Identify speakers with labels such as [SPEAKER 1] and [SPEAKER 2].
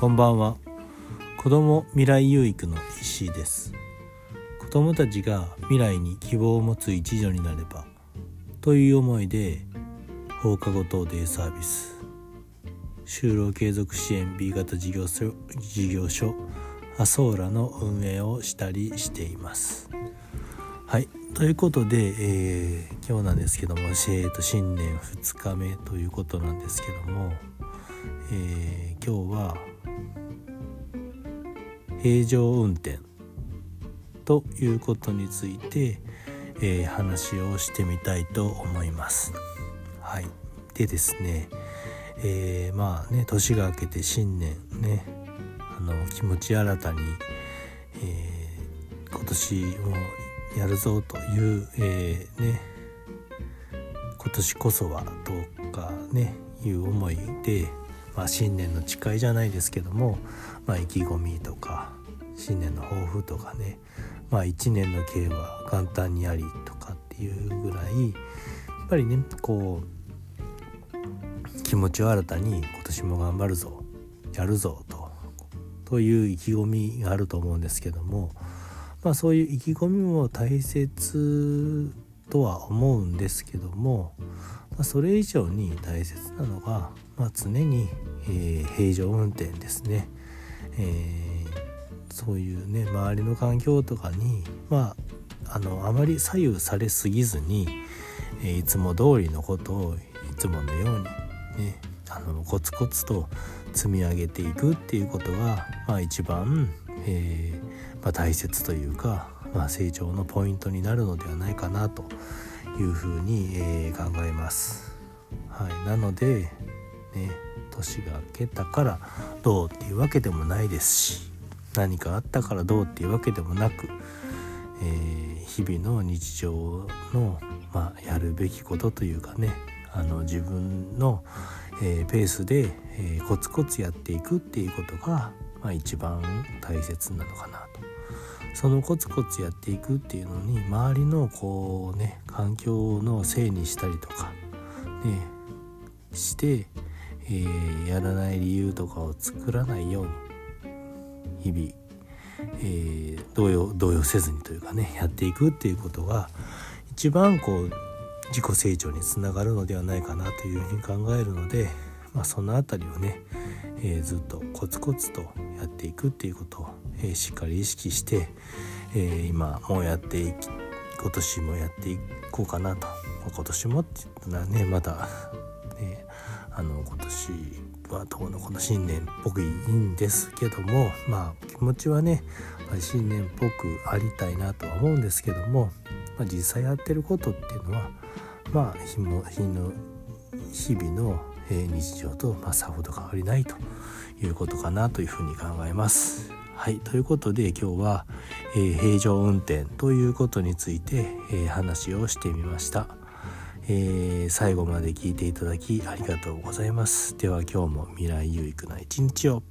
[SPEAKER 1] こんばんは。子供未来有育の石井です。子供たちが未来に希望を持つ一助になればという思いで放課後等デイサービス。就労継続支援 B 型事業所事業所アソーラの運営をしたりしています。はい。ということで、えー、今日なんですけども、えー、と新年2日目ということなんですけども、えー、今日は平常運転ということについて、えー、話をしてみたいと思います。はい、でですね、えー、まあね年が明けて新年ねあの気持ち新たに、えー、今年もやるぞという、えー、ね今年こそはとかねいう思いで、まあ、新年の誓いじゃないですけども、まあ、意気込みとか新年の抱負とかね、まあ、1年の計は元旦にありとかっていうぐらいやっぱりねこう気持ちを新たに今年も頑張るぞやるぞとという意気込みがあると思うんですけどもまあ、そういう意気込みも大切とは思うんですけども、まあ、それ以上に大切なのが、まあ、常に、えー、平常運転ですね、えー、そういうね周りの環境とかに、まあ、あのあまり左右されすぎずに、え、いつも通りのことをいつものようにねあのコツコツと積み上げていくっていうことが、まあ、一番、えーまあ、大切というか、まあ、成長のポイントになるのではないかなというふうに、えー、考えます。はい、なので、ね、年が明けたからどうっていうわけでもないですし何かあったからどうっていうわけでもなく、えー、日々の日常の、まあ、やるべきことというかねあの自分の、えー、ペースで、えー、コツコツやっていくっていうことが、まあ、一番大切なのかなと。そのコツコツやっていくっていうのに周りのこうね環境のせいにしたりとかねして、えー、やらない理由とかを作らないように日々、えー、動揺動揺せずにというかねやっていくっていうことが一番こう自己成長につながるのではないかなというふうに考えるので、まあ、その辺りをね、えー、ずっとコツコツとやっていくっていうことをえしっかり意識して、え今もうやっていき今年もやっていこうかなと。ま今年もって言ったらねまだねあの今年はどうのこの新年っぽくいいんですけどもまあ気持ちはね新年っぽくありたいなとは思うんですけども、まあ、実際やってることっていうのはまあ日も日の日々の日常とまさほど変わりないということかなというふうに考えます。はいということで今日は、えー、平常運転ということについて、えー、話をしてみました、えー、最後まで聞いていただきありがとうございます。では今日も未来有益な一日を。